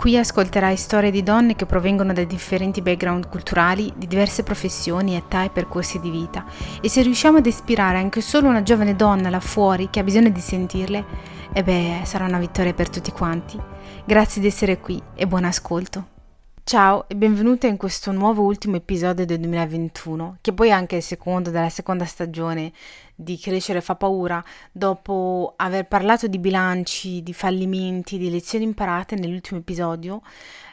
Qui ascolterai storie di donne che provengono da differenti background culturali, di diverse professioni, età e percorsi di vita. E se riusciamo ad ispirare anche solo una giovane donna là fuori che ha bisogno di sentirle, e beh, sarà una vittoria per tutti quanti. Grazie di essere qui e buon ascolto. Ciao e benvenuta in questo nuovo ultimo episodio del 2021, che poi è anche il secondo della seconda stagione di Crescere fa paura, dopo aver parlato di bilanci, di fallimenti, di lezioni imparate nell'ultimo episodio.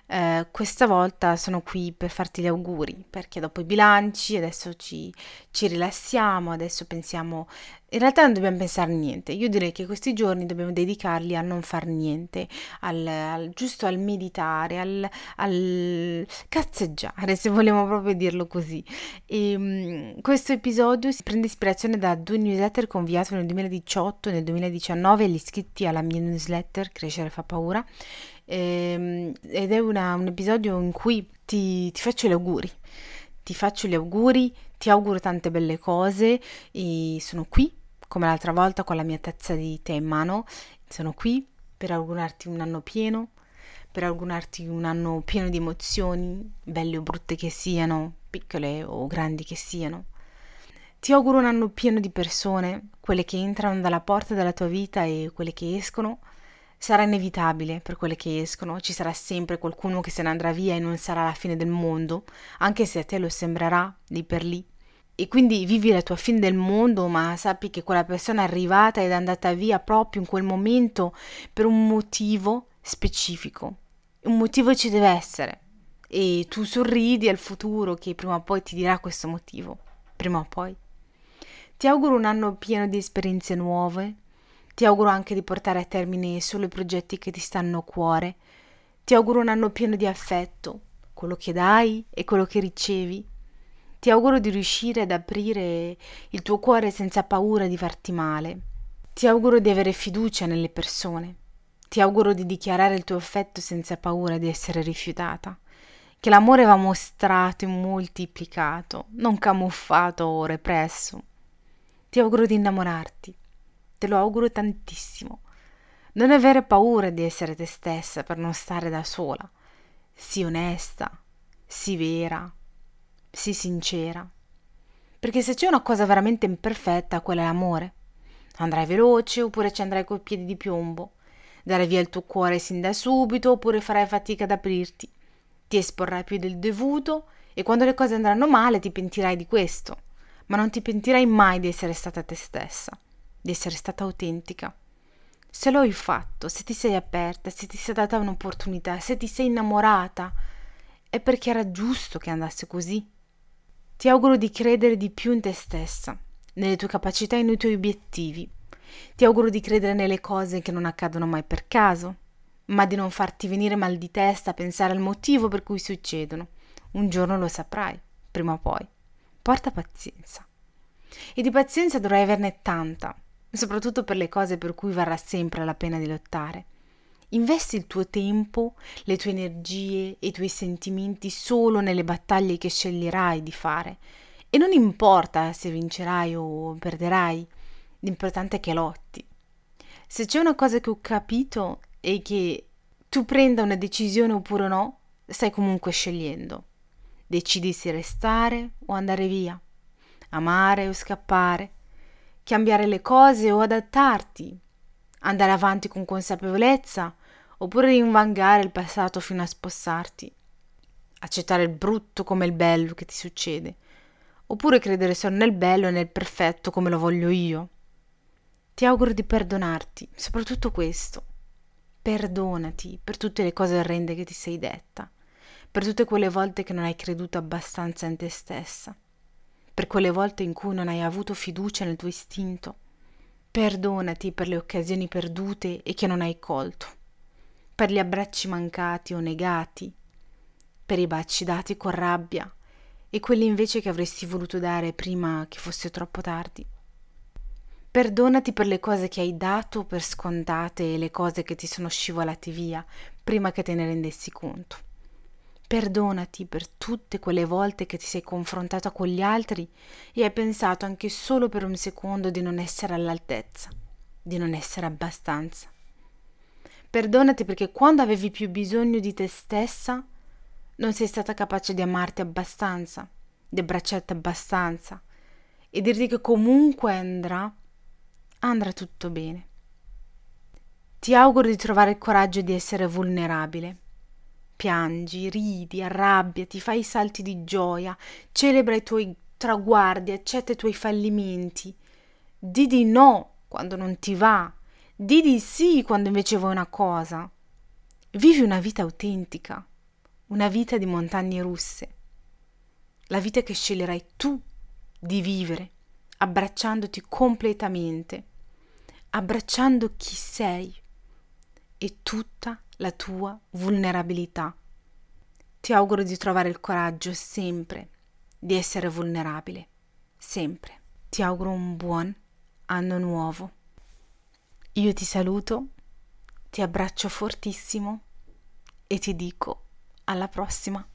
Eh, questa volta sono qui per farti gli auguri, perché dopo i bilanci adesso ci, ci rilassiamo, adesso pensiamo... In realtà non dobbiamo pensare a niente, io direi che questi giorni dobbiamo dedicarli a non far niente, al, al, giusto al meditare, al, al, cazzeggiare, se vogliamo proprio dirlo così. E, um, questo episodio si prende ispirazione da due newsletter che nel 2018 e nel 2019 agli iscritti alla mia newsletter Crescere fa paura. Ehm, ed è una, un episodio in cui ti, ti, faccio gli auguri, ti faccio gli auguri, ti auguro tante belle cose e sono qui come l'altra volta con la mia tazza di tè in mano, sono qui per augurarti un anno pieno, per augurarti un anno pieno di emozioni, belle o brutte che siano, piccole o grandi che siano. Ti auguro un anno pieno di persone, quelle che entrano dalla porta della tua vita e quelle che escono, sarà inevitabile per quelle che escono, ci sarà sempre qualcuno che se ne andrà via e non sarà la fine del mondo, anche se a te lo sembrerà lì per lì. E quindi vivi la tua fine del mondo, ma sappi che quella persona è arrivata ed è andata via proprio in quel momento per un motivo specifico. Un motivo ci deve essere. E tu sorridi al futuro che prima o poi ti dirà questo motivo. Prima o poi. Ti auguro un anno pieno di esperienze nuove, ti auguro anche di portare a termine solo i progetti che ti stanno a cuore. Ti auguro un anno pieno di affetto, quello che dai e quello che ricevi. Ti auguro di riuscire ad aprire il tuo cuore senza paura di farti male. Ti auguro di avere fiducia nelle persone. Ti auguro di dichiarare il tuo affetto senza paura di essere rifiutata. Che l'amore va mostrato e moltiplicato, non camuffato o represso. Ti auguro di innamorarti Te lo auguro tantissimo. Non avere paura di essere te stessa per non stare da sola. Sii onesta, sii vera, sii sincera. Perché se c'è una cosa veramente imperfetta, quella è l'amore. Andrai veloce oppure ci andrai coi piedi di piombo. Darai via il tuo cuore sin da subito oppure farai fatica ad aprirti. Ti esporrai più del dovuto e quando le cose andranno male ti pentirai di questo, ma non ti pentirai mai di essere stata te stessa di essere stata autentica. Se lo hai fatto, se ti sei aperta, se ti sei data un'opportunità, se ti sei innamorata, è perché era giusto che andasse così. Ti auguro di credere di più in te stessa, nelle tue capacità e nei tuoi obiettivi. Ti auguro di credere nelle cose che non accadono mai per caso, ma di non farti venire mal di testa a pensare al motivo per cui succedono. Un giorno lo saprai, prima o poi. Porta pazienza. E di pazienza dovrai averne tanta, soprattutto per le cose per cui varrà sempre la pena di lottare. Investi il tuo tempo, le tue energie e i tuoi sentimenti solo nelle battaglie che sceglierai di fare. E non importa se vincerai o perderai, l'importante è che lotti. Se c'è una cosa che ho capito è che tu prenda una decisione oppure no, stai comunque scegliendo. Decidi se restare o andare via, amare o scappare, cambiare le cose o adattarti, andare avanti con consapevolezza? Oppure rinvangare il passato fino a spossarti, accettare il brutto come il bello che ti succede, oppure credere solo nel bello e nel perfetto come lo voglio io. Ti auguro di perdonarti, soprattutto questo. Perdonati per tutte le cose orrende che ti sei detta, per tutte quelle volte che non hai creduto abbastanza in te stessa per quelle volte in cui non hai avuto fiducia nel tuo istinto. Perdonati per le occasioni perdute e che non hai colto, per gli abbracci mancati o negati, per i baci dati con rabbia e quelli invece che avresti voluto dare prima che fosse troppo tardi. Perdonati per le cose che hai dato per scontate e le cose che ti sono scivolate via prima che te ne rendessi conto. Perdonati per tutte quelle volte che ti sei confrontata con gli altri e hai pensato anche solo per un secondo di non essere all'altezza, di non essere abbastanza. Perdonati perché quando avevi più bisogno di te stessa non sei stata capace di amarti abbastanza, di abbracciarti abbastanza e dirti che comunque andrà, andrà tutto bene. Ti auguro di trovare il coraggio di essere vulnerabile. Piangi, ridi, arrabbiati, fai salti di gioia, celebra i tuoi traguardi, accetta i tuoi fallimenti. Di di no quando non ti va, di di sì quando invece vuoi una cosa. Vivi una vita autentica una vita di montagne russe, la vita che sceglierai tu di vivere, abbracciandoti completamente, abbracciando chi sei e tutta la tua vulnerabilità. Ti auguro di trovare il coraggio sempre di essere vulnerabile, sempre. Ti auguro un buon anno nuovo. Io ti saluto, ti abbraccio fortissimo e ti dico alla prossima!